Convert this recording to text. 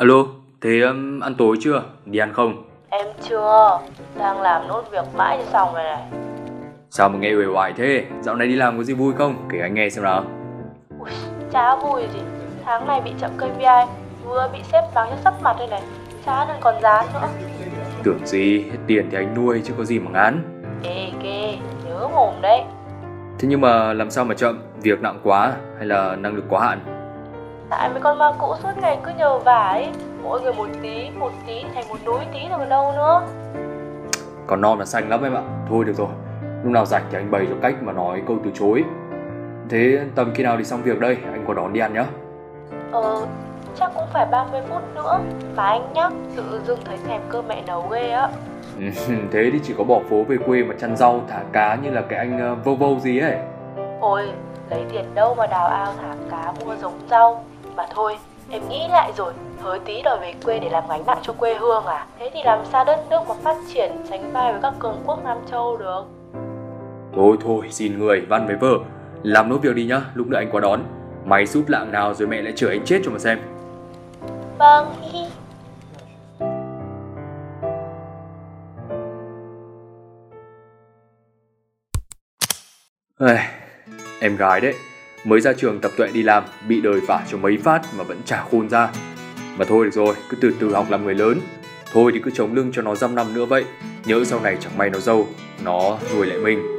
Alo, thế um, ăn tối chưa? Đi ăn không? Em chưa, đang làm nốt việc mãi cho xong rồi này. Sao mà nghe uể oải thế? Dạo này đi làm có gì vui không? Kể anh nghe xem nào. Ui, chả vui gì. Tháng này bị chậm KPI, vừa bị sếp mắng cho sắp mặt đây này. Chán hơn còn dán nữa. Tưởng gì, hết tiền thì anh nuôi chứ có gì mà ngán. Ê kê, nhớ mồm đấy. Thế nhưng mà làm sao mà chậm? Việc nặng quá hay là năng lực quá hạn? Tại mấy con ma cũ suốt ngày cứ nhờ vả ấy. Mỗi người một tí, một tí thành một núi tí rồi còn đâu nữa. Còn non là xanh lắm em ạ. Thôi được rồi. Lúc nào rảnh thì anh bày cho cách mà nói câu từ chối. Thế tầm khi nào thì xong việc đây? Anh có đón đi ăn nhá. Ờ, chắc cũng phải 30 phút nữa. Mà anh nhắc, tự dưng thấy thèm cơm mẹ nấu ghê á. thế thì chỉ có bỏ phố về quê mà chăn rau thả cá như là cái anh uh, vâu vâu gì ấy. Ôi, lấy tiền đâu mà đào ao thả cá mua giống rau. Mà thôi, em nghĩ lại rồi, hới tí đòi về quê để làm gánh nặng cho quê hương à? Thế thì làm sao đất nước mà phát triển sánh vai với các cường quốc Nam Châu được? Thôi thôi, xin người, văn với vợ. Làm nốt việc đi nhá, lúc nữa anh qua đón. Mày sút lạng nào rồi mẹ lại chửi anh chết cho mà xem. Vâng, hi hi. Ây, em gái đấy, mới ra trường tập tuệ đi làm, bị đời vả cho mấy phát mà vẫn chả khôn ra. Mà thôi được rồi, cứ từ từ học làm người lớn. Thôi thì cứ chống lưng cho nó dăm năm nữa vậy, nhớ sau này chẳng may nó dâu, nó nuôi lại mình.